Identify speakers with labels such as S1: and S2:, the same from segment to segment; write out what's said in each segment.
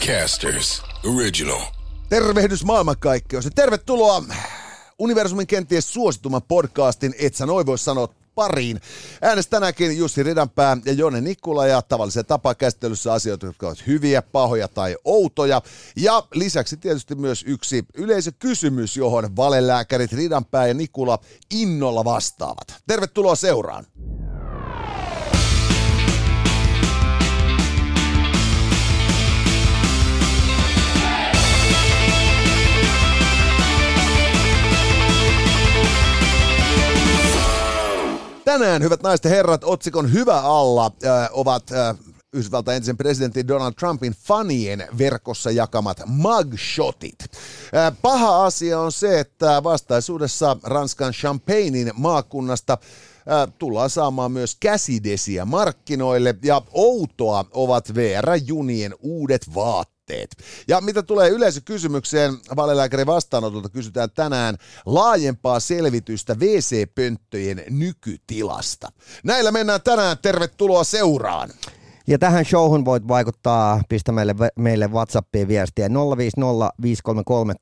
S1: Podcasters Original.
S2: Tervehdys maailmankaikkeus ja tervetuloa universumin kenties suositumman podcastin, et sä noin voi sanoa pariin. Äänestä tänäänkin Jussi Ridanpää ja Jone Nikkula ja tavallisen tapaa käsittelyssä asioita, jotka ovat hyviä, pahoja tai outoja. Ja lisäksi tietysti myös yksi yleisökysymys, johon valelääkärit Ridanpää ja Nikula innolla vastaavat. Tervetuloa seuraan. Tänään, hyvät naiset ja herrat, otsikon Hyvä alla äh, ovat äh, Yhdysvaltain entisen presidentin Donald Trumpin fanien verkossa jakamat mugshotit. Äh, paha asia on se, että vastaisuudessa Ranskan Champagnein maakunnasta äh, tullaan saamaan myös käsidesiä markkinoille ja outoa ovat VR-junien uudet vaatteet tavoitteet. Ja mitä tulee yleisökysymykseen, valelääkärin vastaanotolta kysytään tänään laajempaa selvitystä WC-pönttöjen nykytilasta. Näillä mennään tänään. Tervetuloa seuraan.
S3: Ja tähän showhun voit vaikuttaa, pistä meille, meille WhatsAppiin viestiä 050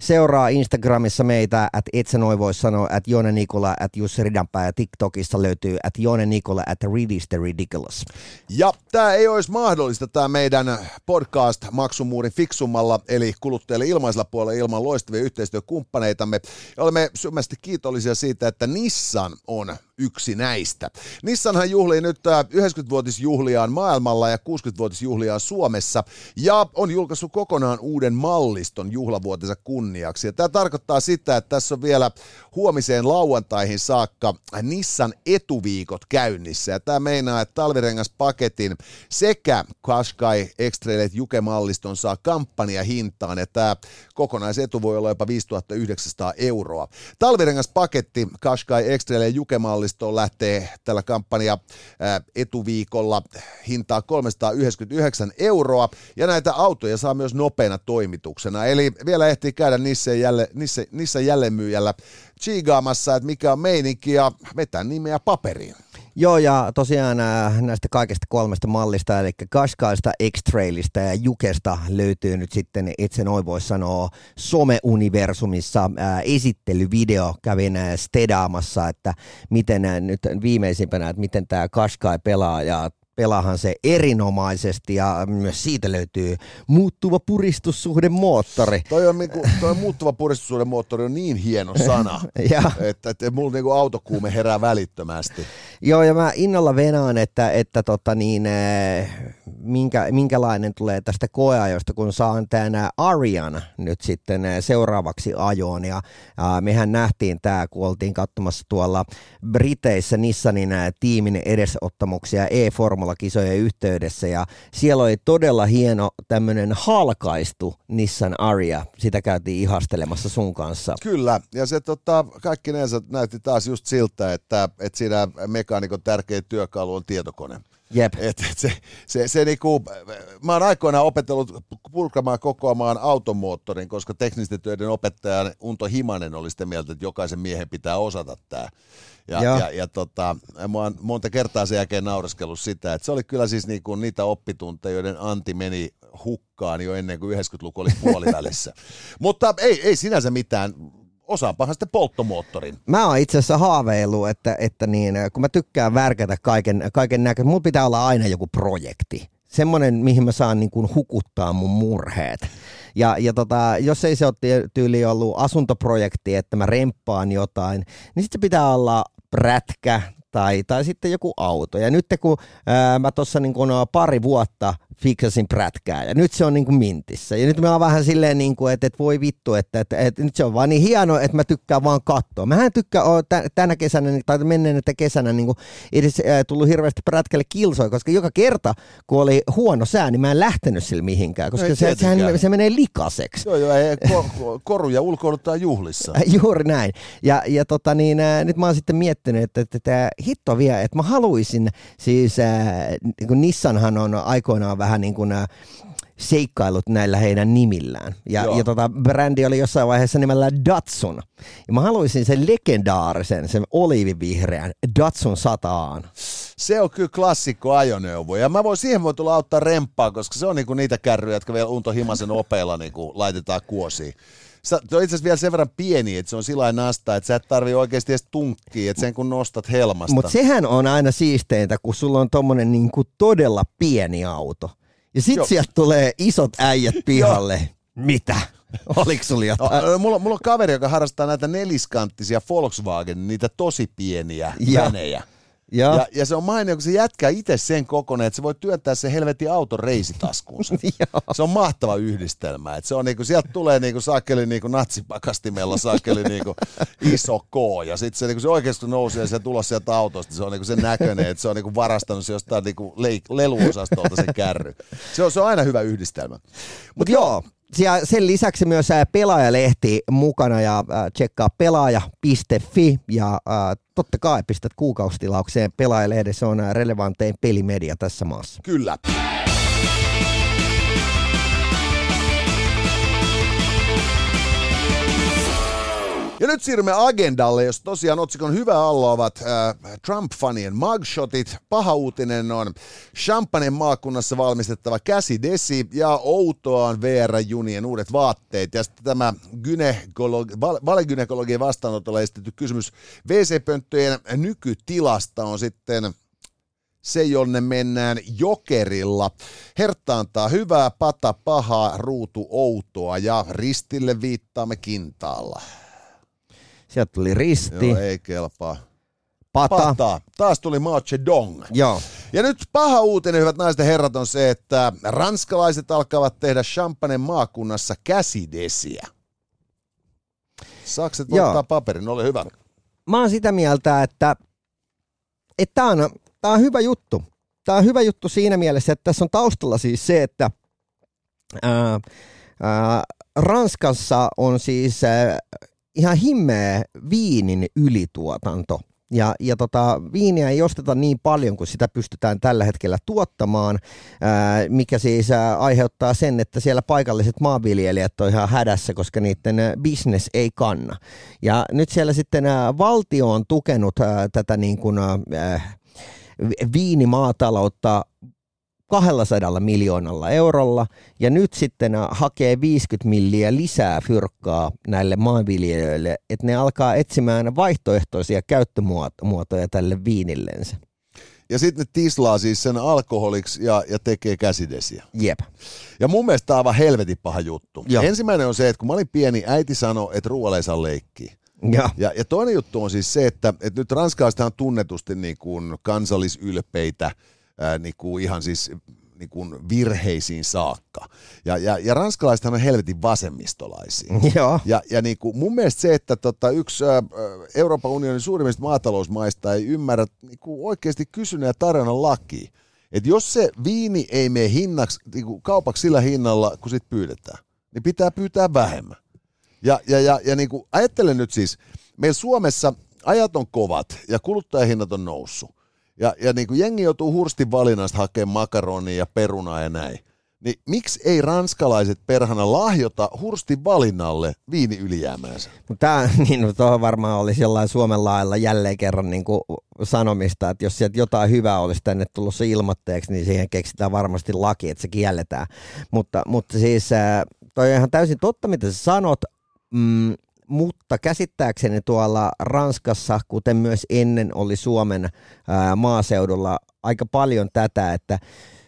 S3: Seuraa Instagramissa meitä, että itse noin voi sanoa, että Jone Nikola, että Jussi Ridanpää ja TikTokista löytyy, että Jone Nikola, että Read is the Ridiculous.
S2: Ja tämä ei olisi mahdollista tämä meidän podcast maksumuurin fiksummalla, eli kuluttajille ilmaisella puolella ilman loistavia yhteistyökumppaneitamme. Ja olemme syvästi kiitollisia siitä, että Nissan on yksi näistä. Nissanhan juhlii nyt 90-vuotisjuhliaan maailmalla ja 60-vuotisjuhliaan Suomessa ja on julkaissut kokonaan uuden malliston juhlavuotensa kunniaksi. Ja tämä tarkoittaa sitä, että tässä on vielä huomiseen lauantaihin saakka Nissan etuviikot käynnissä. Ja tämä meinaa, että talvirengaspaketin sekä Qashqai X-Trail Juke-malliston saa kampanjahintaan ja tämä kokonaisetu voi olla jopa 5900 euroa. Talvirengaspaketti Qashqai X-Trail Juke-mallistoon lähtee tällä kampanja etuviikolla hintaa 399 euroa ja näitä autoja saa myös nopeana toimituksena. Eli vielä ehtii käydä niissä, jälle, niissä, niissä jälleenmyyjällä chiigaamassa, että mikä on meininki ja vetää nimeä paperiin.
S3: Joo, ja tosiaan äh, näistä kaikista kolmesta mallista, eli Kaskaista, X-Trailista ja Jukesta löytyy nyt sitten, itse noin voisi sanoa, some-universumissa äh, esittelyvideo. Kävin äh, stedaamassa, että miten nyt viimeisimpänä, että miten tämä Kaskai pelaa, ja pelaahan se erinomaisesti ja myös siitä löytyy muuttuva puristussuhdemoottori.
S2: Toi, on niinku, toi muuttuva puristussuhdemoottori on niin hieno sana, ja. että, että mulla niinku autokuume herää välittömästi.
S3: Joo, ja mä innolla venaan, että, että tota niin, eh, minkä, minkälainen tulee tästä koeajosta, kun saan tämän Arian nyt sitten eh, seuraavaksi ajoon. Ja, ja mehän nähtiin tämä, kun oltiin katsomassa tuolla Briteissä Nissanin eh, tiimin edesottamuksia e-formula-kisojen yhteydessä. Ja siellä oli todella hieno tämmöinen halkaistu Nissan Aria. Sitä käytiin ihastelemassa sun kanssa.
S2: Kyllä, ja se tota, kaikki näytti taas just siltä, että, että siinä me mekaanikon tärkein työkalu on tietokone.
S3: Jep.
S2: Et, et se, se, se niinku, mä oon aikoinaan opetellut purkamaan kokoamaan automoottorin, koska teknisten töiden opettaja Unto Himanen oli sitä mieltä, että jokaisen miehen pitää osata tämä. Ja, ja, ja, ja tota, mä oon monta kertaa sen jälkeen naureskellut sitä, että se oli kyllä siis niinku niitä oppitunteja, joiden anti meni hukkaan jo ennen kuin 90-luku oli puolivälissä. Mutta ei, ei sinänsä mitään osaapahan sitten polttomoottorin.
S3: Mä oon itse asiassa haaveillut, että, että niin, kun mä tykkään värkätä kaiken, kaiken näkö, mulla pitää olla aina joku projekti. Semmoinen, mihin mä saan niin kuin hukuttaa mun murheet. Ja, ja tota, jos ei se ole tyyli ollut asuntoprojekti, että mä remppaan jotain, niin sitten pitää olla prätkä tai, tai sitten joku auto. Ja nyt kun ää, mä tuossa niin pari vuotta fiksasin prätkää ja nyt se on niin kuin mintissä. Ja nyt mä oon vähän silleen, niin kuin, että, että voi vittu, että, että, että, nyt se on vaan niin hieno, että mä tykkään vaan katsoa. Mä en tykkää ole tänä kesänä tai menneen kesänä niin kuin edes äh, tullut hirveästi prätkälle kilsoja, koska joka kerta, kun oli huono sää, niin mä en lähtenyt sillä mihinkään, koska no se, sehän, se menee likaseksi.
S2: Joo, joo, ei, ko, koruja ulkoiluttaa juhlissa.
S3: Juuri näin. Ja, ja tota niin, äh, nyt mä oon sitten miettinyt, että, että, että hitto vielä, että mä haluaisin, siis äh, niin Nissanhan on aikoinaan vähän vähän niin kuin, äh, seikkailut näillä heidän nimillään. Ja, ja tota, brändi oli jossain vaiheessa nimellä Datsun. Ja mä haluaisin sen legendaarisen, sen olivivihreän Datsun 100
S2: Se on kyllä klassikko ajoneuvo. Ja mä voin siihen voi tulla auttaa remppaa, koska se on niinku niitä kärryjä, jotka vielä unto himasen opeilla niinku laitetaan kuosiin. Sä, on itse asiassa vielä sen verran pieni, että se on sillä nasta, että sä et tarvi oikeasti edes tunkkia, että sen kun nostat helmasta.
S3: Mutta sehän on aina siisteintä, kun sulla on tommonen niinku todella pieni auto. Ja sit Joo. sieltä tulee isot äijät pihalle. Mitä? Oliko sulla jotain?
S2: No, mulla, mulla on kaveri, joka harrastaa näitä neliskanttisia Volkswagen, niitä tosi pieniä ja. vänejä. Ja. Ja, ja se on mainio, kun se jätkää itse sen kokonaan, että se voi työntää se helvetin auton reisitaskuunsa. se on mahtava yhdistelmä. Se on niinku, sieltä tulee niinku sakeli niinku natsipakastimella sakeli niinku iso K. Ja sitten se, niinku, se oikeasti nousee se tulos sieltä autosta, se on niinku sen näköinen, että se on niinku varastanut se jostain niinku leluosastolta se kärry. Se on, se on aina hyvä yhdistelmä.
S3: Mutta Mut joo, ja sen lisäksi myös pelaajalehti mukana ja tsekkaa pelaaja.fi ja totta kai pistät kuukausitilaukseen pelaajalehden, se on relevantein pelimedia tässä maassa.
S2: Kyllä. Ja nyt siirrymme agendalle, jos tosiaan otsikon hyvä alla ovat äh, Trump-fanien mugshotit. Paha uutinen on Champanen maakunnassa valmistettava käsidesi ja outoa on VR-junien uudet vaatteet. Ja sitten tämä gynekologi, val, valegynekologian vastaanotolla esitetty kysymys WC-pönttöjen nykytilasta on sitten se, jonne mennään jokerilla. Hertta antaa hyvää, pata pahaa, ruutu outoa ja ristille viittaamme kintaalla.
S3: Sieltä tuli risti.
S2: Joo, ei kelpaa.
S3: Pata. Pata.
S2: Taas tuli Mao Zedong.
S3: Joo.
S2: Ja nyt paha uutinen, hyvät naiset ja herrat, on se, että ranskalaiset alkavat tehdä champanen maakunnassa käsidesiä. Sakset ottaa paperin, ole hyvä.
S3: Mä oon sitä mieltä, että tämä on, tää on hyvä juttu. Tämä on hyvä juttu siinä mielessä, että tässä on taustalla siis se, että ää, ää, Ranskassa on siis ää, ihan himmeä viinin ylituotanto. Ja, ja tota, viiniä ei osteta niin paljon kuin sitä pystytään tällä hetkellä tuottamaan, ää, mikä siis ää, aiheuttaa sen, että siellä paikalliset maanviljelijät on ihan hädässä, koska niiden business ei kanna. Ja nyt siellä sitten ää, valtio on tukenut ää, tätä niin kuin, ää, viinimaataloutta 200 miljoonalla eurolla ja nyt sitten hakee 50 milliä lisää fyrkkaa näille maanviljelijöille, että ne alkaa etsimään vaihtoehtoisia käyttömuotoja tälle viinillensä.
S2: Ja sitten ne tislaa siis sen alkoholiksi ja, ja tekee käsidesiä.
S3: Jep.
S2: Ja mun mielestä tämä on aivan helvetin paha juttu. Joo. Ensimmäinen on se, että kun mä olin pieni, äiti sanoi, että ruoalla ei saa leikkiä. Ja. Ja, ja toinen juttu on siis se, että, että nyt ranskalaiset on tunnetusti niin kuin kansallisylpeitä – ää, niin kuin ihan siis niin kuin virheisiin saakka. Ja, ja, ja ranskalaiset on helvetin vasemmistolaisia.
S3: Joo.
S2: Ja, ja niin kuin mun mielestä se, että tota, yksi ä, Euroopan unionin suurimmista maatalousmaista ei ymmärrä niin kuin oikeasti kysynnän ja tarjonnan laki. Että jos se viini ei mene hinnaksi, niin kuin kaupaksi sillä hinnalla, kun sit pyydetään, niin pitää pyytää vähemmän. Ja, ja, ja, ja niin kuin, ajattelen nyt siis, meillä Suomessa ajat on kovat ja kuluttajahinnat on noussut ja, ja niin kuin jengi joutuu hurstin valinnasta hakemaan makaronia ja perunaa ja näin. Niin miksi ei ranskalaiset perhana lahjota hurstin valinnalle viini ylijäämäänsä?
S3: Tämä niin, no, varmaan olisi jollain Suomen lailla jälleen kerran niin kuin sanomista, että jos sieltä jotain hyvää olisi tänne tullut ilmoitteeksi, niin siihen keksitään varmasti laki, että se kielletään. Mutta, mutta siis äh, toi on ihan täysin totta, mitä sä sanot. Mm, mutta käsittääkseni tuolla Ranskassa, kuten myös ennen oli Suomen ää, maaseudulla, aika paljon tätä, että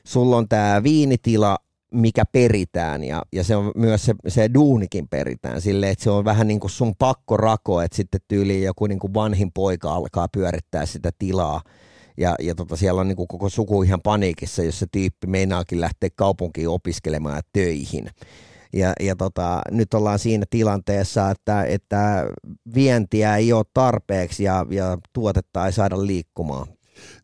S3: sulla on tämä viinitila, mikä peritään ja, ja se on myös se, se duunikin peritään sille, että se on vähän niin kuin sun pakko rako, että sitten tyyliin joku niin kuin vanhin poika alkaa pyörittää sitä tilaa ja, ja tota, siellä on niin kuin koko suku ihan paniikissa, jos se tyyppi meinaakin lähteä kaupunkiin opiskelemaan töihin. Ja, ja tota, nyt ollaan siinä tilanteessa, että, että vientiä ei ole tarpeeksi ja, ja tuotetta ei saada liikkumaan.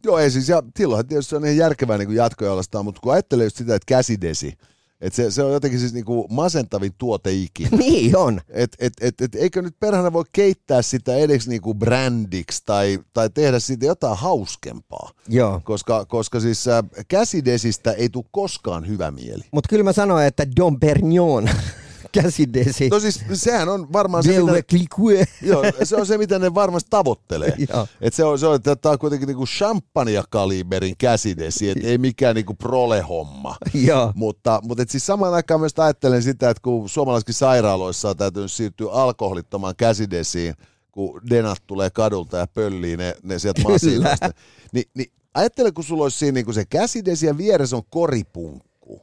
S2: Joo, ei siis, ja silloinhan tietysti on ihan järkevää niin jatkojalastaa, mutta kun ajattelee just sitä, että käsidesi, Et se, se on jotenkin siis niinku masentavin tuote ikinä.
S3: niin on.
S2: Et, et, et, et, eikö nyt perhana voi keittää sitä edes niinku brändiksi tai, tai tehdä siitä jotain hauskempaa?
S3: Joo.
S2: Koska, koska siis äh, käsidesistä ei tule koskaan hyvä mieli.
S3: Mutta kyllä mä sanoin, että Dom Perignon käsidesi.
S2: No siis sehän on varmaan se, mitä,
S3: Cliquet.
S2: joo, se on se, mitä ne varmasti tavoittelee. Et se on, se on, että tämä on kuitenkin niinku champagne-kaliberin käsidesi, et ei mikään niinku prole-homma.
S3: Joo.
S2: Mutta, mutta et siis samaan aikaan myös ajattelen sitä, että kun suomalaisissa sairaaloissa on täytynyt siirtyä alkoholittomaan käsidesiin, kun denat tulee kadulta ja pöllii ne, ne sieltä masinoista, niin, niin ajattele, kun sulla olisi siinä niinku se käsidesi ja vieressä on koripunkku.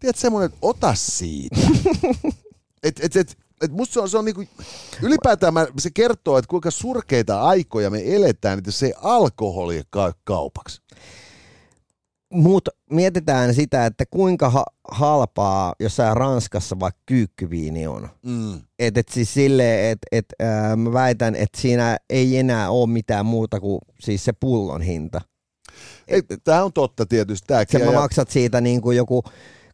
S2: Tiedät semmoinen, että ota siitä. Et, et, et, et musta se on, se on niinku, ylipäätään mä, se kertoo, että kuinka surkeita aikoja me eletään, että se ei alkoholi käy kaupaksi.
S3: Mutta mietitään sitä, että kuinka ha- halpaa jossain Ranskassa vaikka kyykkyviini on.
S2: Mm.
S3: Et, et siis silleen, että et, ää, mä väitän, että siinä ei enää ole mitään muuta kuin siis se pullon hinta.
S2: Tämä on totta tietysti. Tämäkin.
S3: Sä
S2: Ja-
S3: maksat siitä niin kuin joku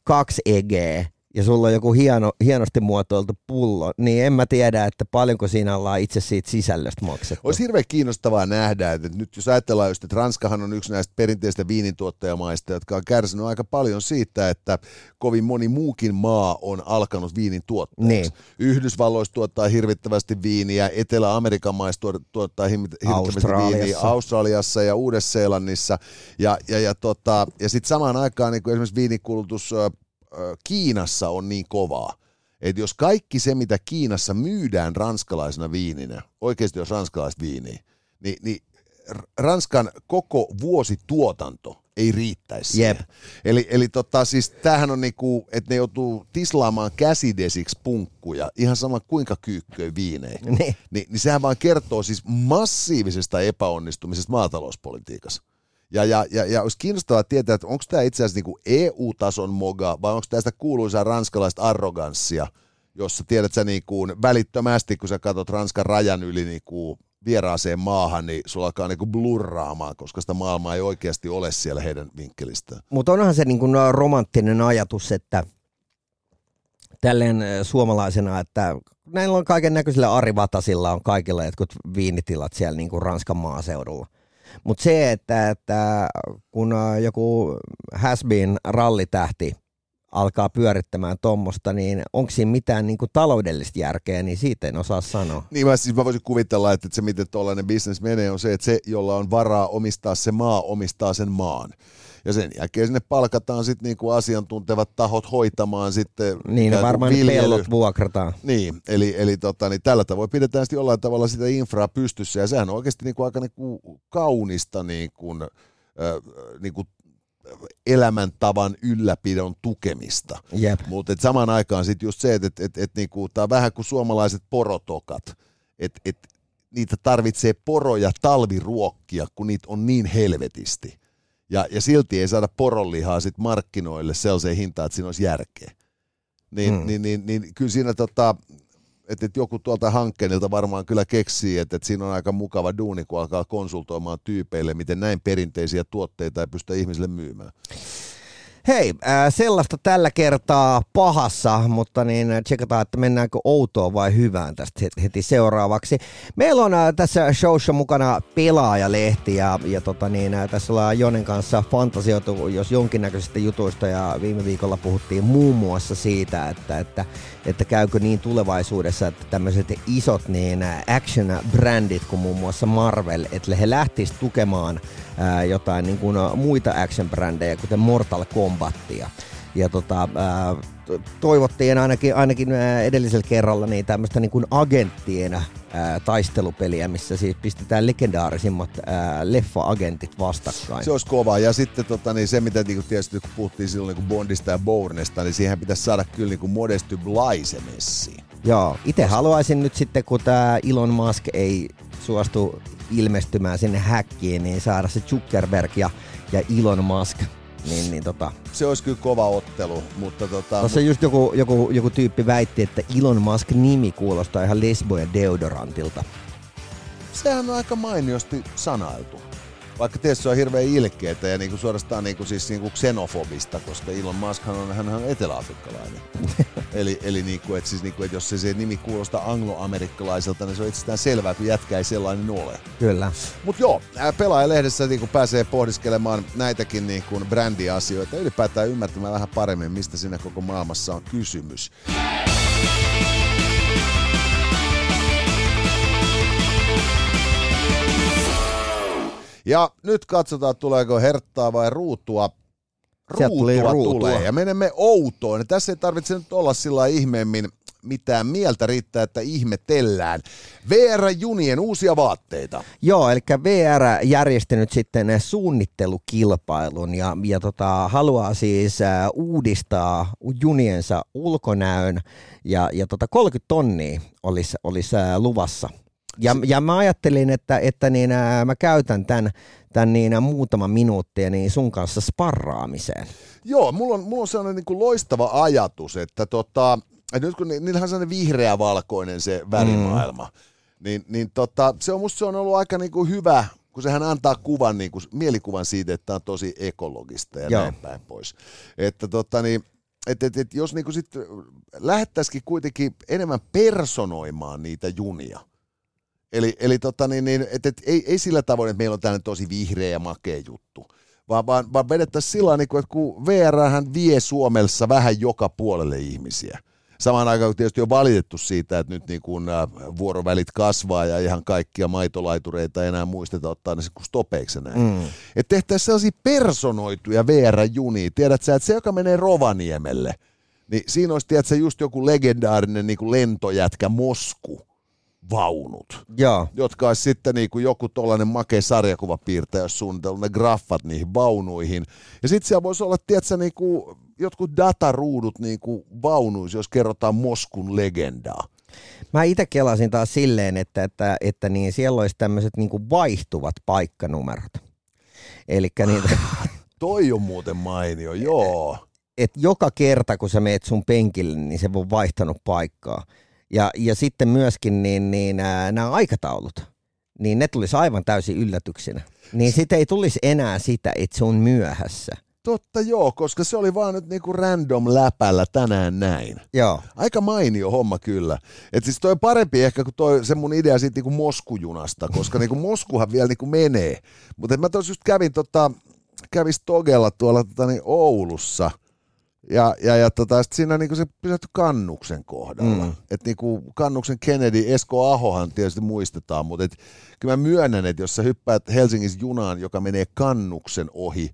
S3: kaksi egeä ja sulla on joku hieno, hienosti muotoiltu pullo, niin en mä tiedä, että paljonko siinä ollaan itse siitä sisällöstä maksettu.
S2: Olisi hirveän kiinnostavaa nähdä, että nyt jos ajatellaan just, että Ranskahan on yksi näistä perinteistä viinintuottajamaista, jotka on kärsinyt aika paljon siitä, että kovin moni muukin maa on alkanut viinin tuottajaksi.
S3: Niin.
S2: Yhdysvalloissa tuottaa hirvittävästi viiniä, Etelä-Amerikan maissa tuot- tuottaa hirvittävästi viiniä,
S3: Australiassa.
S2: Ja Uudessa-Seelannissa. Ja, ja, ja, tota, ja sitten samaan aikaan niin esimerkiksi viinikulutus Kiinassa on niin kovaa, että jos kaikki se, mitä Kiinassa myydään ranskalaisena viininä, oikeasti jos ranskalaista viiniä, niin, niin Ranskan koko vuosituotanto ei riittäisi
S3: Jep.
S2: Eli, eli tota, siis tämähän on niinku, että ne joutuu tislaamaan käsidesiksi punkkuja, ihan sama kuinka kyykköä viinejä.
S3: Niin.
S2: Ni, niin sehän vaan kertoo siis massiivisesta epäonnistumisesta maatalouspolitiikassa. Ja, ja, ja, ja olisi kiinnostavaa tietää, että onko tämä itse asiassa niinku EU-tason moga, vai onko tästä kuuluisaa ranskalaista arroganssia, jossa tiedät sä niinku välittömästi, kun sä katsot Ranskan rajan yli niinku vieraaseen maahan, niin sulla alkaa niinku blurraamaan, koska sitä maailmaa ei oikeasti ole siellä heidän vinkkelistään.
S3: Mutta onhan se niin kuin romanttinen ajatus, että tälleen suomalaisena, että näillä on kaiken näköisillä Arivatasilla on kaikilla jotkut viinitilat siellä niin kuin Ranskan maaseudulla. Mutta se, että, että kun ö, joku has been rallitähti alkaa pyörittämään tuommoista, niin onko siinä mitään niin kuin taloudellista järkeä, niin siitä en osaa sanoa.
S2: Niin mä, siis mä voisin kuvitella, että se miten tuollainen bisnes menee on se, että se, jolla on varaa omistaa se maa, omistaa sen maan. Ja sen jälkeen sinne palkataan sitten niinku asiantuntevat tahot hoitamaan sitten
S3: Niin, ne varmaan
S2: viljely.
S3: pellot vuokrataan.
S2: Niin, eli, eli tota, niin tällä tavoin pidetään sitten jollain tavalla sitä infraa pystyssä, ja sehän on oikeasti niinku aika niinku kaunista niinku, äh, niinku elämäntavan ylläpidon tukemista. Mutta samaan aikaan sitten just se, että et, et, et niinku, tämä on vähän kuin suomalaiset porotokat, että et, niitä tarvitsee poroja talviruokkia, kun niitä on niin helvetisti. Ja, ja silti ei saada poronlihaa sit markkinoille sellaiseen hintaan, että siinä olisi järkeä. Niin,
S3: Mm.
S2: mm. niin, niin, niin kyllä siinä tota, että et joku tuolta hankkeenilta varmaan kyllä keksii, että et siinä on aika mukava duuni, kun alkaa konsultoimaan tyypeille, miten näin perinteisiä tuotteita ei pystytä ihmisille myymään.
S3: Hei, äh, sellaista tällä kertaa pahassa, mutta niin äh, tsekataan, että mennäänkö outoon vai hyvään tästä het- heti seuraavaksi. Meillä on äh, tässä showssa mukana pelaajalehti ja, ja tota niin, äh, tässä ollaan Jonen kanssa fantasioitu jos jonkinnäköisistä jutuista ja viime viikolla puhuttiin muun muassa siitä, että, että, että käykö niin tulevaisuudessa, että tämmöiset isot niin äh, action-brändit kuin muun muassa Marvel, että he lähtis tukemaan ää, jotain niin kuin, ä, muita action-brändejä, kuten Mortal Kombatia. Ja tota, ää, to- toivottiin ainakin, ainakin ää, edellisellä kerralla niin tämmöistä niin kuin agenttien ää, taistelupeliä, missä siis pistetään legendaarisimmat ää, leffa-agentit vastakkain.
S2: Se olisi kova. Ja sitten tota, niin se, mitä niin tietysti kun puhuttiin silloin niin Bondista ja Bournesta, niin siihen pitäisi saada kyllä niin Modesty Blaise messiin.
S3: Joo, itse haluaisin nyt sitten, kun tämä Elon Musk ei suostu ilmestymään sinne häkkiin, niin saada se Zuckerberg ja, ja Elon Musk. Niin, niin tota,
S2: Se olisi kyllä kova ottelu, mutta tota,
S3: Tuossa just joku, joku, joku tyyppi väitti, että Elon Musk-nimi kuulostaa ihan lesbojen deodorantilta.
S2: sehän on aika mainiosti sanailtu. Vaikka tietysti se on hirveän ilkeetä ja niinku suorastaan niinku siis niinku xenofobista, koska Elon Musk on, hän on eteläafrikkalainen. eli eli niinku, et siis niinku, et jos se, se nimi kuulostaa angloamerikkalaiselta, niin se on itsestään selvää, kun jätkä ei sellainen ole.
S3: Kyllä.
S2: Mutta joo, pelaajalehdessä niinku pääsee pohdiskelemaan näitäkin niinku brändiasioita ja ylipäätään ymmärtämään vähän paremmin, mistä siinä koko maailmassa on kysymys. Ja nyt katsotaan, tuleeko herttaa vai ruutua. Ruutua, ruutua tulee ja menemme outoon. Tässä ei tarvitse nyt olla sillä ihmeemmin mitään mieltä, riittää, että ihmetellään. VR-junien uusia vaatteita.
S3: Joo, eli VR järjestänyt sitten suunnittelukilpailun ja, ja tota, haluaa siis äh, uudistaa juniensa ulkonäön ja, ja tota 30 tonnia olisi, olisi äh, luvassa ja, ja mä ajattelin, että, että niin, ää, mä käytän tämän, tämän niin, muutama minuuttia niin sun kanssa sparraamiseen.
S2: Joo, mulla on, mulla on sellainen niin kuin loistava ajatus, että tota, että nyt kun niillähän on sellainen vihreä-valkoinen se värimaailma, mm. niin, niin tota, se on musta se on ollut aika niin kuin hyvä, kun sehän antaa kuvan, niin kuin, mielikuvan siitä, että tämä on tosi ekologista ja Joo. näin päin pois. Että tota, niin, et, et, et, jos niin sit lähettäisikin kuitenkin enemmän personoimaan niitä junia, Eli, eli tota, niin, niin, et, et, ei, ei sillä tavoin, että meillä on tällainen tosi vihreä ja makea juttu, vaan, vaan, vaan vedettäisiin sillä tavalla, niin että kun VR vie Suomessa vähän joka puolelle ihmisiä. Samaan aikaan tietysti on valitettu siitä, että nyt niin kun, äh, vuorovälit kasvaa ja ihan kaikkia maitolaitureita ei enää muisteta ottaa ne stopeiksi näin. Mm. Että tehtäisiin sellaisia personoituja VR-junia. Tiedät sä, että se, joka menee Rovaniemelle, niin siinä olisi tiedätkö, just joku legendaarinen niin kuin lentojätkä Mosku vaunut,
S3: Joo.
S2: jotka olisi sitten niin kuin joku tuollainen makea sarjakuvapiirtäjä, jos suunnitellut ne graffat niihin vaunuihin. Ja sitten siellä voisi olla, tiedätkö, niin kuin jotkut dataruudut niin kuin vaunuissa, jos kerrotaan Moskun legendaa.
S3: Mä itse kelasin taas silleen, että, että, että niin siellä olisi tämmöiset niin kuin vaihtuvat paikkanumerot. Eli niitä...
S2: Toi on muuten mainio, joo.
S3: Et joka kerta, kun sä meet sun penkille, niin se on vaihtanut paikkaa. Ja, ja sitten myöskin niin, niin, nämä aikataulut, niin ne tulisi aivan täysin yllätyksenä. Niin sitten ei tulisi enää sitä, että se on myöhässä.
S2: Totta joo, koska se oli vaan nyt niinku random läpällä tänään näin.
S3: Joo.
S2: Aika mainio homma kyllä. Et siis toi parempi ehkä kuin toi, se mun idea siitä niinku Moskujunasta, koska niinku Moskuhan vielä niinku menee. Mutta mä tos just kävin tota, kävin Stogella tuolla tota, niin Oulussa – ja, ja, ja tota, sit siinä niinku se pysähtyi kannuksen kohdalla. Mm. Et niinku kannuksen Kennedy, Esko Ahohan tietysti muistetaan, mutta et, kyllä mä myönnän, että jos sä hyppäät Helsingissä junaan, joka menee kannuksen ohi,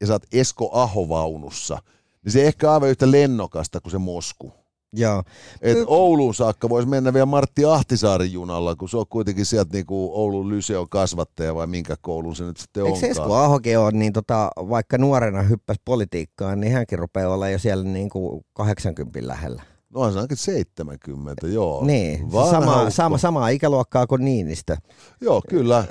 S2: ja sä oot Esko Aho-vaunussa, niin se ehkä aivan yhtä lennokasta kuin se Mosku.
S3: Joo.
S2: Et Ouluun saakka voisi mennä vielä Martti Ahtisaarin junalla, kun se on kuitenkin sieltä niinku Oulun Lyseon kasvattaja vai minkä koulun se nyt sitten Eikö onkaan.
S3: Esko Ahokin on, niin tota, vaikka nuorena hyppäsi politiikkaan, niin hänkin rupeaa olla jo siellä niinku 80 lähellä.
S2: No on se ainakin 70, joo.
S3: Niin, sama, sama, samaa ikäluokkaa kuin Niinistö.
S2: Joo, kyllä.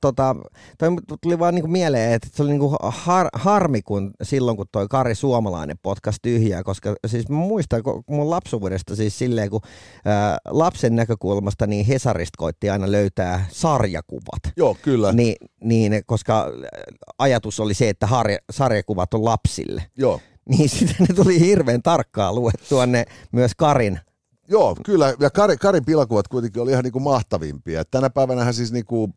S3: Tota, toi tuli vaan niinku mieleen, että se oli niinku har, harmi kun silloin, kun toi Kari Suomalainen podcast tyhjää, koska siis mä muistan kun mun lapsuudesta siis silleen, kun ää, lapsen näkökulmasta niin Hesarista koitti aina löytää sarjakuvat.
S2: Joo, kyllä.
S3: Niin, niin koska ajatus oli se, että harja, sarjakuvat on lapsille.
S2: Joo
S3: niin sitten ne tuli hirveän tarkkaan luettua ne myös Karin
S2: Joo, kyllä. Ja Karin, Karin pilakuvat kuitenkin oli ihan niin kuin mahtavimpia. Tänä päivänä siis niin kuin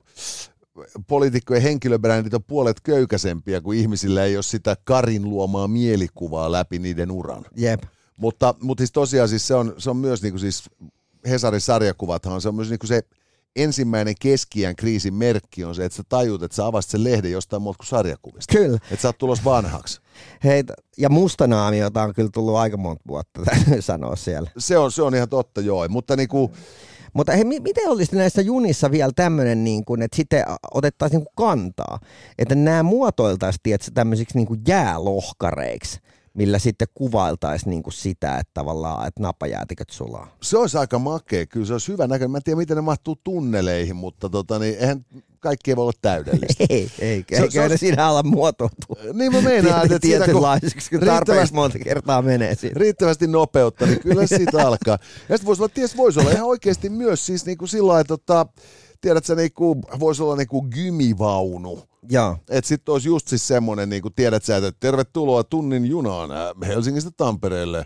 S2: poliitikkojen henkilöbrändit on puolet köykäisempiä, kun ihmisillä ei ole sitä Karin luomaa mielikuvaa läpi niiden uran.
S3: Jep.
S2: Mutta, mutta siis tosiaan siis se, on, se on myös niin kuin siis Hesarin sarjakuvathan, se on myös niin kuin se ensimmäinen keskiään kriisin merkki on se, että sä tajut, että sä avasit sen lehden jostain muuta kuin sarjakuvista.
S3: Kyllä.
S2: Että sä oot tulos vanhaksi.
S3: Hei, ja mustanaamiota on kyllä tullut aika monta vuotta, sanoa siellä.
S2: Se on, se on ihan totta, joo. Mutta niinku,
S3: mutta hei, miten olisi näissä junissa vielä tämmöinen, niin kuin, että sitten otettaisiin niin kuin kantaa, että nämä muotoiltaisiin tämmöisiksi niin kuin jäälohkareiksi, millä sitten kuvailtaisiin niin kuin sitä, että tavallaan, että napajäätiköt sulaa.
S2: Se olisi aika makea, kyllä se olisi hyvä näköinen. Mä en tiedä, miten ne mahtuu tunneleihin, mutta tota, niin, eihän kaikki ei voi olla täydellistä.
S3: ei, ei, se, eikä se, ne siinä ala muotoutua.
S2: Niin mä meinaan, että
S3: tietynlaisiksi, kun tarpeeksi monta kertaa menee
S2: siinä. Riittävästi nopeutta, niin kyllä siitä alkaa. Ja sitten voisi olla, ties voisi olla ihan oikeasti myös siis niin kuin sillä lailla, että tota, tiedätkö, niin kuin, voisi olla niin kuin gymivaunu. Että sitten olisi just siis semmoinen, niin kuin tiedät sä, että tervetuloa tunnin junaan äh, Helsingistä Tampereelle.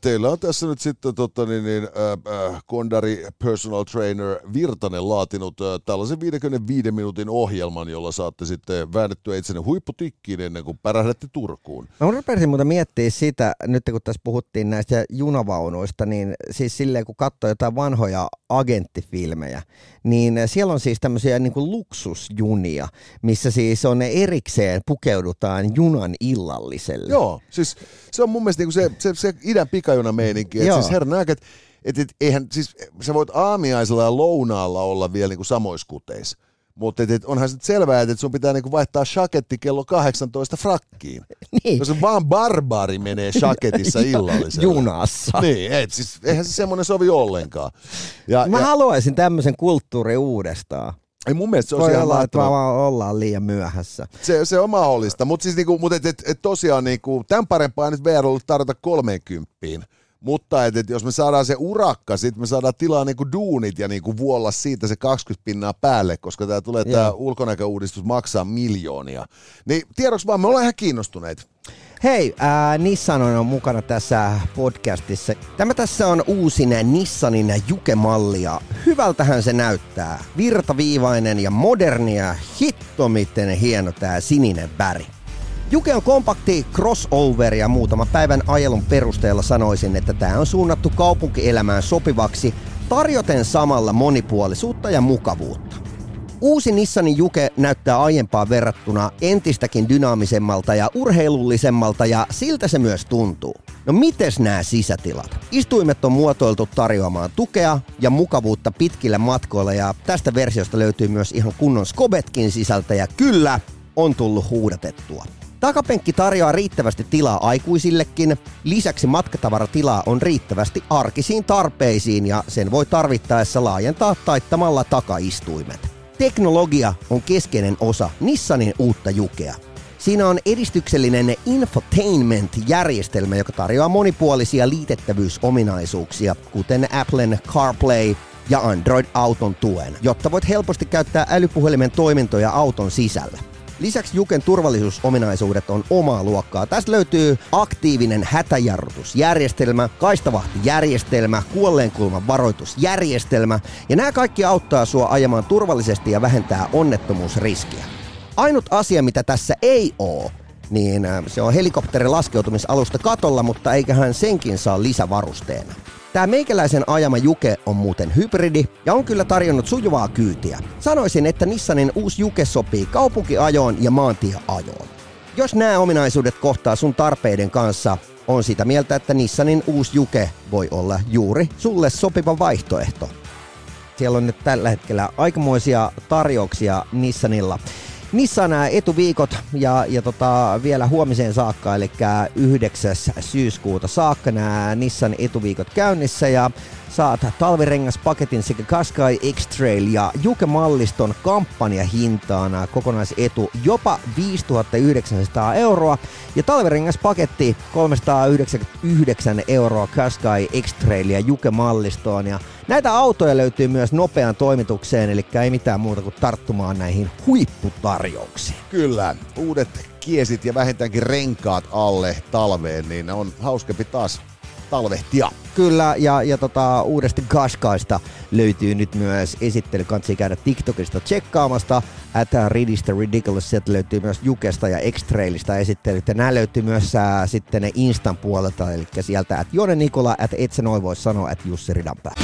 S2: Teillä on tässä nyt sitten tota, niin, niin, äh, Kondari Personal Trainer Virtanen laatinut äh, tällaisen 55 minuutin ohjelman, jolla saatte sitten väännettyä itsenne huipputikkiin ennen kuin pärähdätte Turkuun.
S3: Mä rupesin muuten miettiä sitä, nyt kun tässä puhuttiin näistä junavaunuista, niin siis silleen kun katsoo jotain vanhoja agenttifilmejä, niin siellä on siis tämmöisiä niin kuin luksusjunia, missä siis on ne erikseen pukeudutaan junan illalliselle.
S2: Joo, siis se on mun mielestä niin se, se, se idän pikajuna meininki. Että siis herran että et, et, eihän, siis sä voit aamiaisella ja lounaalla olla vielä niin samoiskuteissa. Mutta et, et onhan se selvää, että sun pitää niinku vaihtaa shaketti kello 18 frakkiin.
S3: Niin.
S2: Jos vaan barbaari menee shaketissa illallisella.
S3: Junassa.
S2: Niin, et, siis, eihän se semmoinen sovi ollenkaan. Ja,
S3: Mä
S2: ja,
S3: haluaisin tämmöisen kulttuuri uudestaan.
S2: Ei mun mielestä se on
S3: Voi
S2: ihan
S3: olla, että vaan ollaan liian myöhässä.
S2: Se, se on mahdollista, mutta siis niinku, mut et, et, et tosiaan niinku, tämän parempaa nyt VR ollut tarjota 30. Mutta et, et jos me saadaan se urakka, sitten me saadaan tilaa niinku duunit ja niinku vuolla siitä se 20 pinnaa päälle, koska tämä tulee tämä ulkonäköuudistus maksaa miljoonia. Niin tiedoksi vaan, me ollaan ihan kiinnostuneita.
S3: Hei, ää, Nissan on mukana tässä podcastissa. Tämä tässä on uusin Nissanin Juke-malli ja hyvältähän se näyttää. Virtaviivainen ja moderni ja hitto miten hieno tää sininen väri. Juke on kompakti crossover ja muutaman päivän ajelun perusteella sanoisin, että tämä on suunnattu kaupunkielämään sopivaksi, tarjoten samalla monipuolisuutta ja mukavuutta. Uusi Nissanin Juke näyttää aiempaan verrattuna entistäkin dynaamisemmalta ja urheilullisemmalta ja siltä se myös tuntuu. No mites nämä sisätilat? Istuimet on muotoiltu tarjoamaan tukea ja mukavuutta pitkillä matkoilla ja tästä versiosta löytyy myös ihan kunnon skobetkin sisältä ja kyllä on tullut huudatettua. Takapenkki tarjoaa riittävästi tilaa aikuisillekin. Lisäksi matkatavaratilaa on riittävästi arkisiin tarpeisiin ja sen voi tarvittaessa laajentaa taittamalla takaistuimet. Teknologia on keskeinen osa Nissanin uutta jukea. Siinä on edistyksellinen infotainment-järjestelmä, joka tarjoaa monipuolisia liitettävyysominaisuuksia, kuten Applen CarPlay ja Android Auton tuen, jotta voit helposti käyttää älypuhelimen toimintoja auton sisällä. Lisäksi Juken turvallisuusominaisuudet on omaa luokkaa. Tästä löytyy aktiivinen hätäjarrutusjärjestelmä, kaistavahtijärjestelmä, kuolleenkulman varoitusjärjestelmä ja nämä kaikki auttaa sua ajamaan turvallisesti ja vähentää onnettomuusriskiä. Ainut asia, mitä tässä ei oo, niin äh, se on helikopterin laskeutumisalusta katolla, mutta eiköhän senkin saa lisävarusteena. Tämä meikäläisen ajama Juke on muuten hybridi ja on kyllä tarjonnut sujuvaa kyytiä. Sanoisin, että Nissanin uusi Juke sopii kaupunkiajoon ja maantieajoon. Jos nämä ominaisuudet kohtaa sun tarpeiden kanssa, on sitä mieltä, että Nissanin uusi Juke voi olla juuri sulle sopiva vaihtoehto. Siellä on nyt tällä hetkellä aikamoisia tarjouksia Nissanilla. Nissan nämä etuviikot ja, ja tota, vielä huomiseen saakka, eli 9. syyskuuta saakka nämä Nissan etuviikot käynnissä ja saat talvirengaspaketin sekä Qashqai X-Trail ja Juke-malliston kampanjahintaan kokonaisetu jopa 5900 euroa ja talvirengaspaketti 399 euroa Qashqai X-Trail ja Juke-mallistoon ja näitä autoja löytyy myös nopean toimitukseen, eli ei mitään muuta kuin tarttumaan näihin huipputarjouksiin.
S2: Kyllä, uudet kiesit ja vähintäänkin renkaat alle talveen, niin on hauskempi taas talvehtia.
S3: Kyllä, ja, ja tota, uudesti Qashqaista löytyy nyt myös esittely, kansi käydä TikTokista tsekkaamasta. At Ridistä Ridiculous, sieltä löytyy myös Jukesta ja X-Trailista esittelyt, ja nämä löytyy myös ää, sitten ne Instan puolelta, eli sieltä at Jone Nikola, at et sä noin voi sanoa, at Jussi Ridanpää.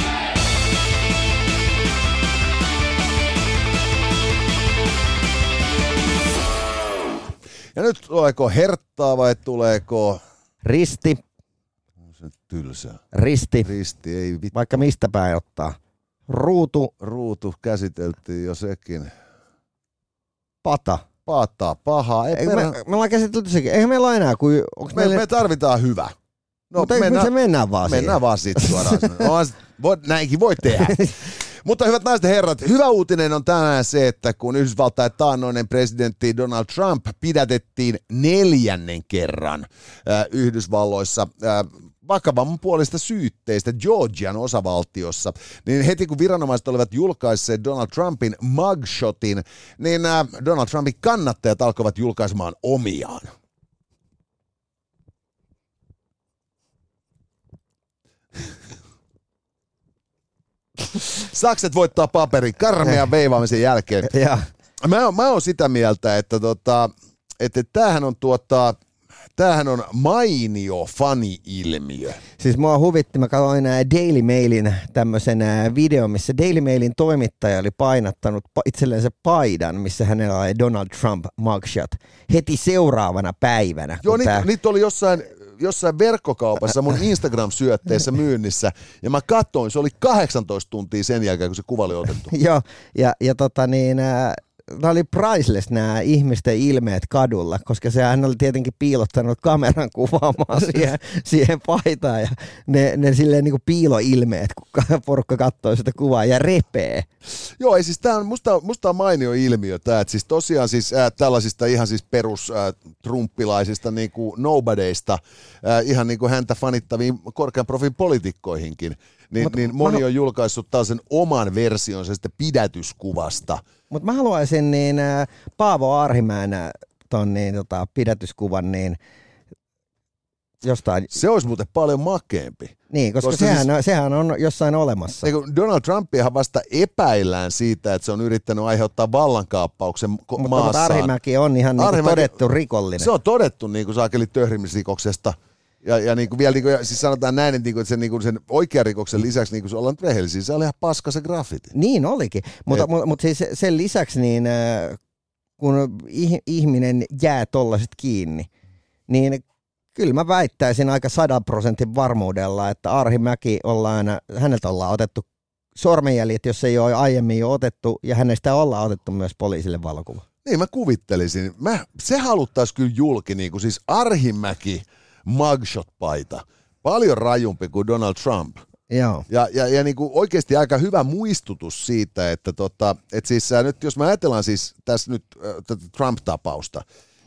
S2: Ja nyt tuleeko herttaa vai tuleeko
S3: Risti,
S2: se nyt tylsä?
S3: risti,
S2: Risti, ei vittu.
S3: vaikka mistä päin ottaa. Ruutu,
S2: Ruutu käsiteltiin jo sekin.
S3: pata.
S2: Paattaa pahaa. Ei
S3: Eikö
S2: perä...
S3: me, me ollaan käsitelty sekin. Eihän meillä ole enää, kun onks
S2: me,
S3: meillä...
S2: me, tarvitaan hyvä. No,
S3: mutta mennään, se mennään vaan
S2: mennään
S3: siihen.
S2: vaan sitten suoraan. voi, näinkin voi tehdä. Mutta hyvät naiset ja herrat, hyvä uutinen on tänään se, että kun Yhdysvaltain taannoinen presidentti Donald Trump pidätettiin neljännen kerran äh, Yhdysvalloissa, äh, vakavamman puolista syytteistä Georgian osavaltiossa, niin heti kun viranomaiset olivat julkaisseet Donald Trumpin mugshotin, niin äh, Donald Trumpin kannattajat alkoivat julkaisemaan omiaan. Sakset voittaa paperin karmean veivaamisen jälkeen.
S3: Ja,
S2: Mä, mä oon sitä mieltä, että, tota, että tämähän on tuota, tämähän on mainio fani-ilmiö.
S3: siis mua huvitti, mä katsoin ää, Daily Mailin tämmöisen ää, videon, missä Daily Mailin toimittaja oli painattanut pa- itselleen paidan, missä hänellä oli Donald Trump mugshot heti seuraavana päivänä.
S2: Joo, niitä,
S3: tää-
S2: niitä oli jossain, jossain verkkokaupassa mun Instagram-syötteissä myynnissä, ja mä katsoin, se oli 18 tuntia sen jälkeen, kun se kuva oli otettu.
S3: Joo, ja, ja tota niin, ää, nämä oli priceless nämä ihmisten ilmeet kadulla, koska sehän oli tietenkin piilottanut kameran kuvaamaan siihen, siihen paitaan ja ne, ne silleen niin kuin piiloilmeet, kun porukka katsoo sitä kuvaa ja repee.
S2: Joo, ei siis tää on, musta, musta on mainio ilmiö tämä, että siis tosiaan siis äh, tällaisista ihan siis perus äh, trumppilaisista niin kuin nobodyista, äh, ihan niin kuin häntä fanittaviin korkean profin poliitikkoihinkin, niin,
S3: Mut
S2: niin
S3: mä
S2: moni
S3: halu-
S2: on julkaissut tällaisen oman versionsa sitten pidätyskuvasta.
S3: Mutta mä haluaisin niin ää, Paavo Arhimäen ää, ton niin, tota, pidätyskuvan niin jostain,
S2: Se olisi muuten paljon makeempi.
S3: niin, koska,
S2: Koska
S3: sehän,
S2: siis-
S3: sehän on jossain olemassa.
S2: Niin Donald Trumpiahan vasta epäillään siitä, että se on yrittänyt aiheuttaa vallankaappauksen
S3: Mutta, mutta
S2: maassaan.
S3: Arhimäki on ihan niin
S2: Arhimäki-
S3: todettu rikollinen.
S2: Se on todettu niin kuin saakeli töhrimisrikoksesta. Ja, ja niin kuin vielä, niin kuin, siis sanotaan näin, että, niin kuin, että sen, niin kuin sen oikean rikoksen lisäksi, niin kuin se ollaan nyt rehellisiä, se oli ihan paska se graffiti.
S3: Niin olikin, mutta,
S2: Et-
S3: mutta, mutta siis sen lisäksi niin äh, kun ih- ihminen jää tollaset kiinni, niin kyllä mä väittäisin aika sadan prosentin varmuudella, että Arhimäki ollaan, häneltä ollaan otettu sormenjäljet, jos ei ole aiemmin jo otettu, ja hänestä ollaan otettu myös poliisille valokuva.
S2: Niin mä kuvittelisin. Mä, se haluttaisi kyllä julki, niin kuin siis Arhimäki mugshot-paita. Paljon rajumpi kuin Donald Trump.
S3: Joo.
S2: Ja, ja, ja niin kuin oikeasti aika hyvä muistutus siitä, että tota, et siis äh, nyt jos me ajatellaan siis tässä nyt äh, tätä Trump-tapausta,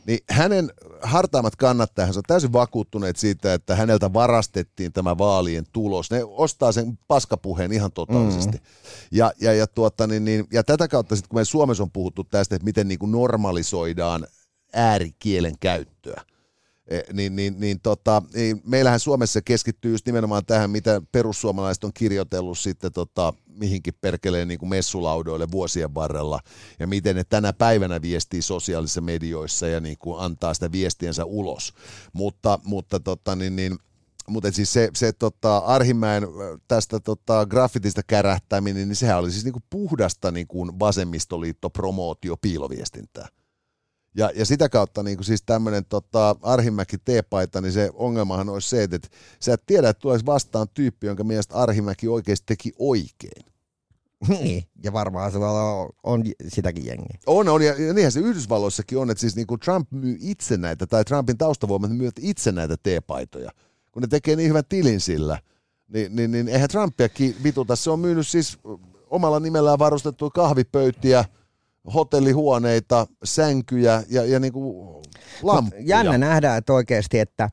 S2: niin hänen hartaammat kannattajansa on täysin vakuuttuneet siitä, että häneltä varastettiin tämä vaalien tulos. Ne ostaa sen paskapuheen ihan totaalisesti. Mm. Ja, ja, ja, tuota, niin, niin, ja tätä kautta sitten, kun me Suomessa on puhuttu tästä, että miten niin kuin normalisoidaan äärikielen käyttöä, niin, niin, niin, tota, niin meillähän Suomessa keskittyy just nimenomaan tähän, mitä perussuomalaiset on kirjoitellut sitten tota, mihinkin perkeleen niin kuin messulaudoille vuosien varrella, ja miten ne tänä päivänä viestii sosiaalisissa medioissa ja niin kuin antaa sitä viestiensä ulos. Mutta, mutta tota, niin, niin, mutta siis se, se tota, Arhimäen tästä tota, graffitista kärähtäminen, niin sehän oli siis niinku puhdasta niinku vasemmistoliitto-promootio piiloviestintää. Ja, ja sitä kautta niin siis tämmöinen tota, Arhimäki T-paita, niin se ongelmahan olisi se, että sä et tiedä, että tulisi vastaan tyyppi, jonka mielestä Arhimäki oikeasti teki oikein.
S3: Niin, ja varmaan se on, on sitäkin jengiä.
S2: On, on, ja, niinhän se Yhdysvalloissakin on, että siis niin kuin Trump myy itse näitä, tai Trumpin taustavoimat myyvät itse näitä T-paitoja. Kun ne tekee niin hyvän tilin sillä, niin, niin, niin eihän Trumpiakin vituta. Se on myynyt siis omalla nimellään varustettuja kahvipöytiä, hotellihuoneita, sänkyjä ja, ja niin kuin lamppuja.
S3: Jännä nähdä, että oikeasti, että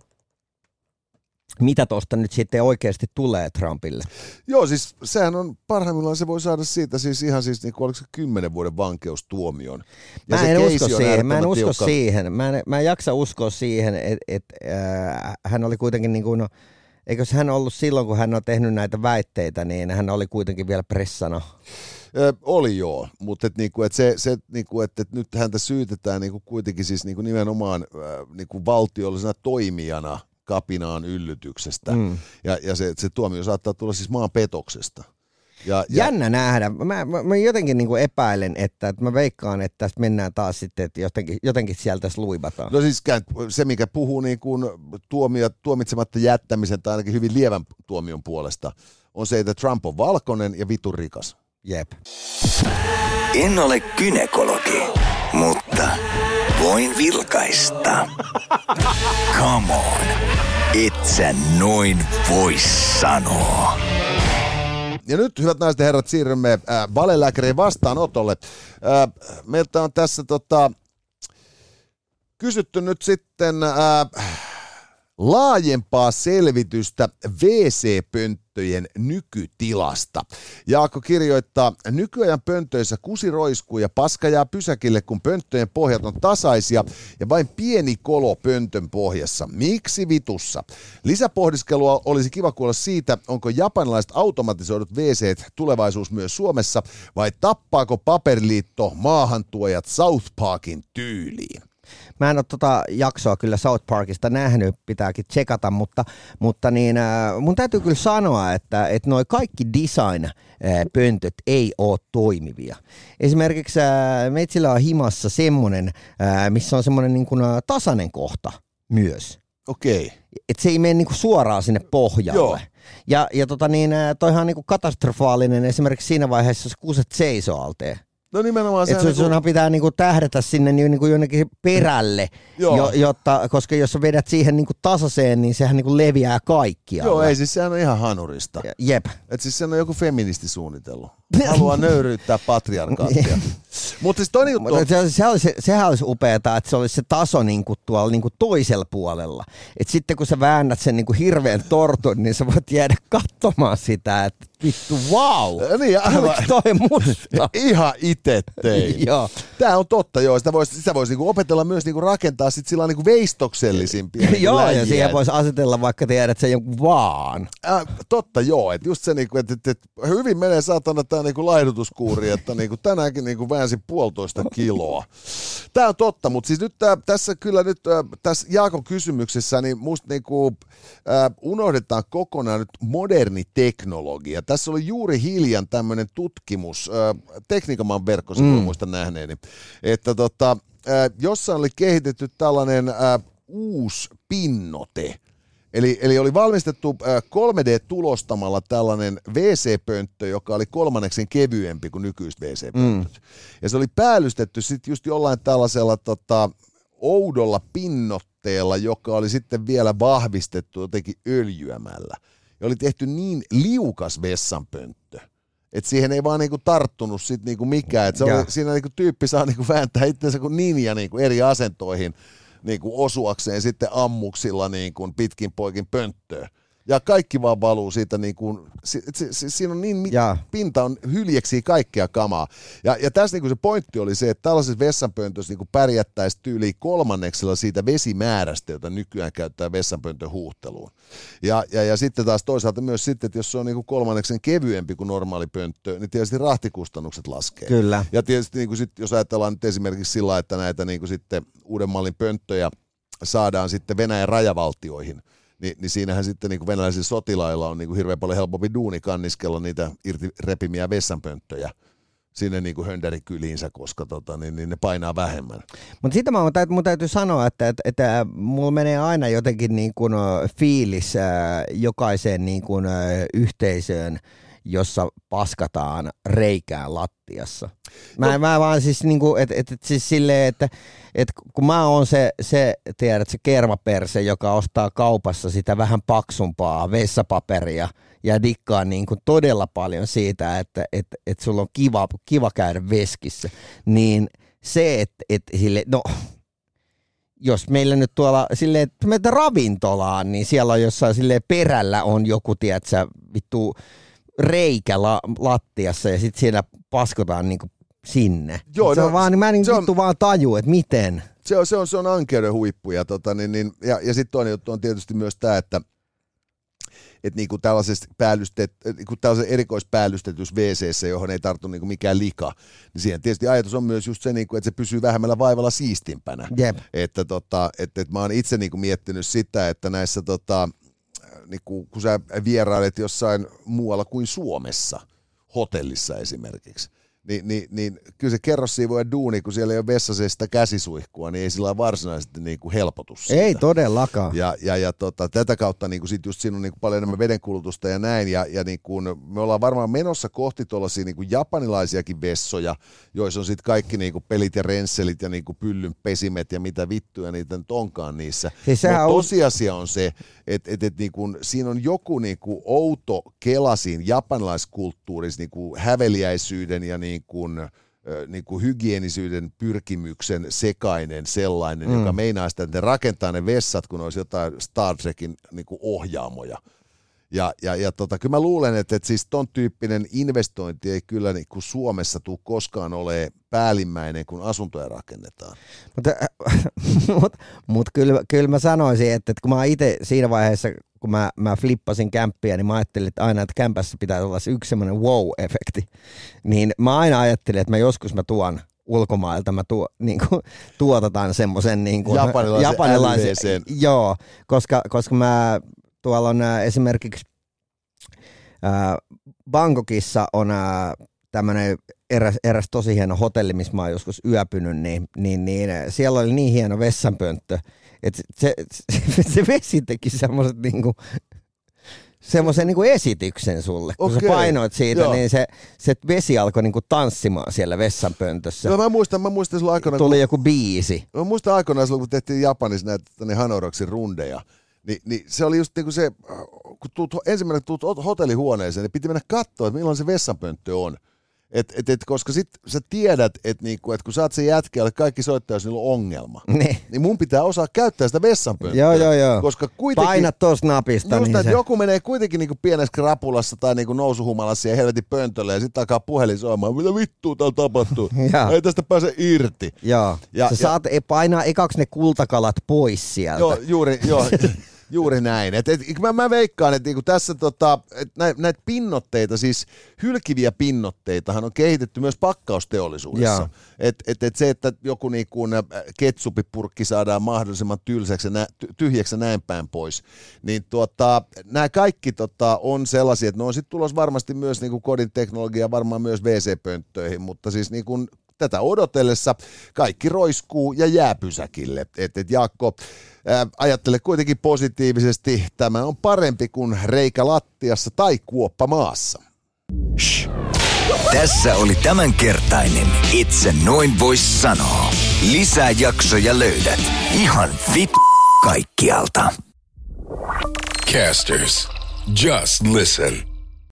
S3: mitä tuosta nyt sitten oikeasti tulee Trumpille.
S2: Joo, siis sehän on parhaimmillaan se voi saada siitä siis ihan siis niin kuin, oliko se kymmenen vuoden vankeustuomion. Ja
S3: Mä en usko siihen, mä en usko
S2: tiukka.
S3: siihen. Mä en, mä en jaksa uskoa siihen, että et, äh, hän oli kuitenkin niin kuin, eikös hän ollut silloin, kun hän on tehnyt näitä väitteitä, niin hän oli kuitenkin vielä pressana.
S2: Ö, oli joo, mutta et niinku, et se, se niinku, et, et nyt häntä syytetään niinku kuitenkin siis niinku nimenomaan äh, niinku valtiollisena toimijana kapinaan yllytyksestä. Mm. Ja, ja se, se tuomio saattaa tulla siis maan petoksesta. Ja, ja,
S3: Jännä nähdä. Mä, mä, mä jotenkin niin kuin epäilen, että, että mä veikkaan, että tästä mennään taas sitten, että jotenkin, jotenkin sieltä sluibataan.
S2: No siis se, mikä puhuu niin kuin tuomia, tuomitsematta jättämisen tai ainakin hyvin lievän tuomion puolesta, on se, että Trump on valkoinen ja vitun rikas.
S3: Jep.
S1: En ole kynekologi, mutta voin vilkaista. Come on, et sä noin voi sanoa.
S2: Ja nyt, hyvät naiset ja herrat, siirrymme äh, valelääkärin vastaanotolle. Äh, meiltä on tässä tota, kysytty nyt sitten äh, laajempaa selvitystä WC-pönttöjen nykytilasta. Jaakko kirjoittaa, nykyajan pöntöissä kusi roiskuu ja paska jää pysäkille, kun pönttöjen pohjat on tasaisia ja vain pieni kolo pöntön pohjassa. Miksi vitussa? Lisäpohdiskelua olisi kiva kuulla siitä, onko japanilaiset automatisoidut WC tulevaisuus myös Suomessa vai tappaako paperiliitto maahantuojat South Parkin tyyliin?
S3: Mä en ole tota jaksoa kyllä South Parkista nähnyt, pitääkin tsekata, mutta, mutta niin, äh, mun täytyy kyllä sanoa, että, että noi kaikki design-pöntöt ei ole toimivia. Esimerkiksi äh, meitsillä on himassa semmonen, äh, missä on semmoinen niin kuin, äh, tasainen kohta myös.
S2: Okei. Okay.
S3: Et se ei mene niinku suoraan sinne pohjalle.
S2: Joo.
S3: Ja, ja tota niin, äh, toihan on niinku katastrofaalinen esimerkiksi siinä vaiheessa, jos kuset seisoo alteen.
S2: No nimenomaan
S3: Että
S2: sehän
S3: sun, sunhan pitää niinku tähdätä sinne niin niinku jonnekin perälle,
S2: Joo.
S3: jo, jotta, koska jos sä vedät siihen niinku tasaiseen, niin sehän niinku leviää kaikkialle.
S2: Joo, ei siis sehän on ihan hanurista.
S3: Jep.
S2: Et siis sen on joku feministi suunnitellut. Haluaa nöyryyttää patriarkaattia. Mutta siis toinen juttu on,
S3: se, se olisi, sehän olisi upeaa, että se olisi se taso niinku tuolla niinku toisella puolella. Et sitten kun sä väännät sen niinku hirveän tortun, niin sä voit jäädä katsomaan sitä, että vittu wow,
S2: niin, aivan.
S3: Toi musta?
S2: ihan itse tein.
S3: Joo.
S2: Tämä on totta, joo. Sitä voisi, sitä voisi niinku opetella myös niinku rakentaa sit sillä niinku veistoksellisempia niinku
S3: Joo,
S2: läjiä.
S3: ja siihen voisi asetella vaikka tiedät sen jonkun vaan.
S2: Äh, totta joo, että just se, niinku, että et, et, hyvin menee saatana tämä niinku laihdutuskuuri, että niinku, tänäänkin niinku väänsin puolitoista kiloa. Tämä on totta, mutta siis nyt tää, tässä kyllä nyt tässä Jaakon kysymyksessä, niin musta niinku, äh, unohdetaan kokonaan nyt moderni teknologia. Tässä oli juuri hiljan tämmöinen tutkimus, äh, Teknikaman verkkossa, mm. muistan nähneeni, että tota, äh, jossain oli kehitetty tällainen äh, uusi pinnote, Eli, eli oli valmistettu äh, 3D-tulostamalla tällainen WC-pönttö, joka oli kolmanneksen kevyempi kuin nykyiset WC-pönttöt. Mm. Ja se oli päällystetty sitten just jollain tällaisella tota, oudolla pinnotteella, joka oli sitten vielä vahvistettu jotenkin öljyämällä. Ja oli tehty niin liukas vessanpönttö, että siihen ei vaan niinku tarttunut sit niinku mikään. Et se oli, siinä niinku tyyppi saa niinku vääntää itsensä kuin ninja niinku eri asentoihin niin kuin osuakseen sitten ammuksilla niin kuin pitkin poikin pönttöön. Ja kaikki vaan valuu siitä, niin kuin, si, si, si, siinä on niin, mit, pinta on hyljeksi kaikkea kamaa. Ja, ja tässä niin kuin se pointti oli se, että tällaisessa vessanpöntössä niin kuin pärjättäisiin tyyliin kolmanneksella siitä vesimäärästä, jota nykyään käyttää vessanpöntön huuhteluun. Ja, ja, ja sitten taas toisaalta myös sitten, että jos se on niin kuin kolmanneksen kevyempi kuin normaali pönttö, niin tietysti rahtikustannukset laskee.
S3: Kyllä.
S2: Ja tietysti niin kuin sit, jos ajatellaan nyt esimerkiksi sillä, että näitä niin kuin sitten uuden mallin pönttöjä saadaan sitten Venäjän rajavaltioihin, niin, niin siinähän sitten niin kuin venäläisillä sotilailla on niin kuin hirveän paljon helpompi duuni kanniskella niitä irti repimiä vessanpönttöjä sinne niin kuin höndärikyliinsä, koska tota, niin, niin ne painaa vähemmän.
S3: Mutta sitten mä, täytyy, mun täytyy sanoa, että, että, että mulla menee aina jotenkin niin kuin fiilis jokaiseen niin kuin, yhteisöön, jossa paskataan reikää lattiassa. Mä, no. mä vaan siis niinku, että et, et siis silleen, että et kun mä oon se, se, tiedät, se kermaperse, joka ostaa kaupassa sitä vähän paksumpaa vessapaperia ja dikkaa niin kuin todella paljon siitä, että et, et sulla on kiva, kiva käydä veskissä, niin se, että et sille, no jos meillä nyt tuolla silleen, että meitä ravintolaan, niin siellä on jossain silleen perällä on joku, tiedätkö, vittu reikä la, lattiassa ja sitten siellä paskotaan niinku sinne.
S2: Joo,
S3: se
S2: no,
S3: on vaan, niin mä en
S2: se on-
S3: vaan taju, että miten.
S2: Se on, se on, se on ankeuden huippu. Ja, tota, niin, niin, ja, ja sitten toinen juttu on tietysti myös tämä, että että niinku tällaisessa päällystet, niinku tällaisessa erikoispäällystetyssä wc johon ei tarttu niinku mikään lika, niin siihen tietysti ajatus on myös just se, niinku, että se pysyy vähemmällä vaivalla siistimpänä.
S3: Jep.
S2: Että tota, et, et mä oon itse niinku miettinyt sitä, että näissä tota, niinku, kun sä vierailet jossain muualla kuin Suomessa, hotellissa esimerkiksi, niin, niin, niin kyllä se kerrossiivojen duuni, kun siellä ei ole vessassa sitä käsisuihkua, niin ei sillä varsinaisesti niinku helpotu siitä.
S3: Ei todellakaan.
S2: Ja, ja, ja tota, tätä kautta niin kuin sit just siinä on niin kuin paljon enemmän vedenkulutusta ja näin. Ja, ja niin kuin, me ollaan varmaan menossa kohti tuollaisia niin kuin japanilaisiakin vessoja, joissa on sitten kaikki niin kuin pelit ja rensselit ja niin kuin pyllyn pesimet ja mitä vittuja niitä nyt onkaan niissä.
S3: Siis
S2: Mutta
S3: on-
S2: tosiasia on se, että et, et niin kuin, siinä on joku niin kuin outo kela siinä japanilaiskulttuurissa niin kuin häveliäisyyden ja niin kuin, niin kuin hygienisyyden pyrkimyksen sekainen sellainen, mm. joka meinaa sitä, että ne rakentaa ne vessat, kun olisi jotain Star Trekin niin kuin ohjaamoja. Ja, ja, ja tota, kyllä mä luulen, että, että siis ton tyyppinen investointi ei kyllä niin kuin Suomessa tule koskaan ole päällimmäinen, kun asuntoja rakennetaan.
S3: Mutta mut, mut kyllä, kyllä mä sanoisin, että, että kun mä itse siinä vaiheessa, kun mä, mä flippasin kämppiä, niin mä ajattelin, että aina, että kämpässä pitää olla se yksi semmoinen wow-efekti. Niin mä aina ajattelin, että mä joskus mä tuon ulkomailta mä tuo, niin kuin, tuotetaan semmoisen niin kuin,
S2: japanilaisen, japanilaisen
S3: Joo, koska, koska mä tuolla on ää, esimerkiksi ää, Bangkokissa on tämmöinen eräs, eräs tosi hieno hotelli, missä mä oon joskus yöpynyt, niin, niin, niin siellä oli niin hieno vessanpönttö, että se, se, se vesi teki semmoiset niinku, semmoisen niinku esityksen sulle. Kun Okei, sä painoit siitä, joo. niin se, se vesi alkoi niinku tanssimaan siellä vessanpöntössä.
S2: Joo, mä muistan, mä muistan silloin aikana,
S3: Tuli kun, joku biisi.
S2: Mä muistan aikoinaan silloin, kun tehtiin Japanissa näitä niin Hanoroksin rundeja, niin, niin se oli just niinku se, kun tuut, ensimmäinen tuut hotellihuoneeseen, niin piti mennä katsoa, että milloin se vessanpönttö on. Et, et, et, koska sit sä tiedät, että niinku, et kun sä oot se jätkä, että kaikki soittaa, jos niillä on ongelma,
S3: niin.
S2: niin mun pitää osaa käyttää sitä vessanpönttöä.
S3: Joo, joo, joo.
S2: Koska kuitenkin,
S3: Paina tuossa napista.
S2: Just,
S3: niin
S2: että
S3: se...
S2: joku menee kuitenkin niinku pienessä krapulassa tai niinku nousuhumalassa ja helvetin pöntölle ja sitten alkaa puhelin soimaan, mitä vittua täällä tapahtuu. Ei tästä pääse irti.
S3: Joo, ja, sä ja, saat e- painaa ekaksi ne kultakalat pois sieltä.
S2: Joo, juuri, joo. Juuri näin. Et, et, mä, mä veikkaan, että niinku tässä tota, et näitä näit pinnotteita, siis hylkiviä pinnotteitahan on kehitetty myös pakkausteollisuudessa. Et, et, et se, että joku niinku ketsupipurkki saadaan mahdollisimman tylsäksi nä, tyhjäksi ja näin päin pois, niin tuota, nämä kaikki tota, on sellaisia, että ne on sitten tulos varmasti myös niinku kodin teknologia, varmaan myös WC-pönttöihin, mutta siis niinku tätä odotellessa kaikki roiskuu ja jää pysäkille. Et, et Jaakko, ää, ajattele kuitenkin positiivisesti, tämä on parempi kuin reikä lattiassa tai kuoppa maassa.
S1: Shh. Tässä oli tämänkertainen Itse noin vois sanoa. Lisää jaksoja löydät ihan vit kaikkialta.
S4: Casters, just listen.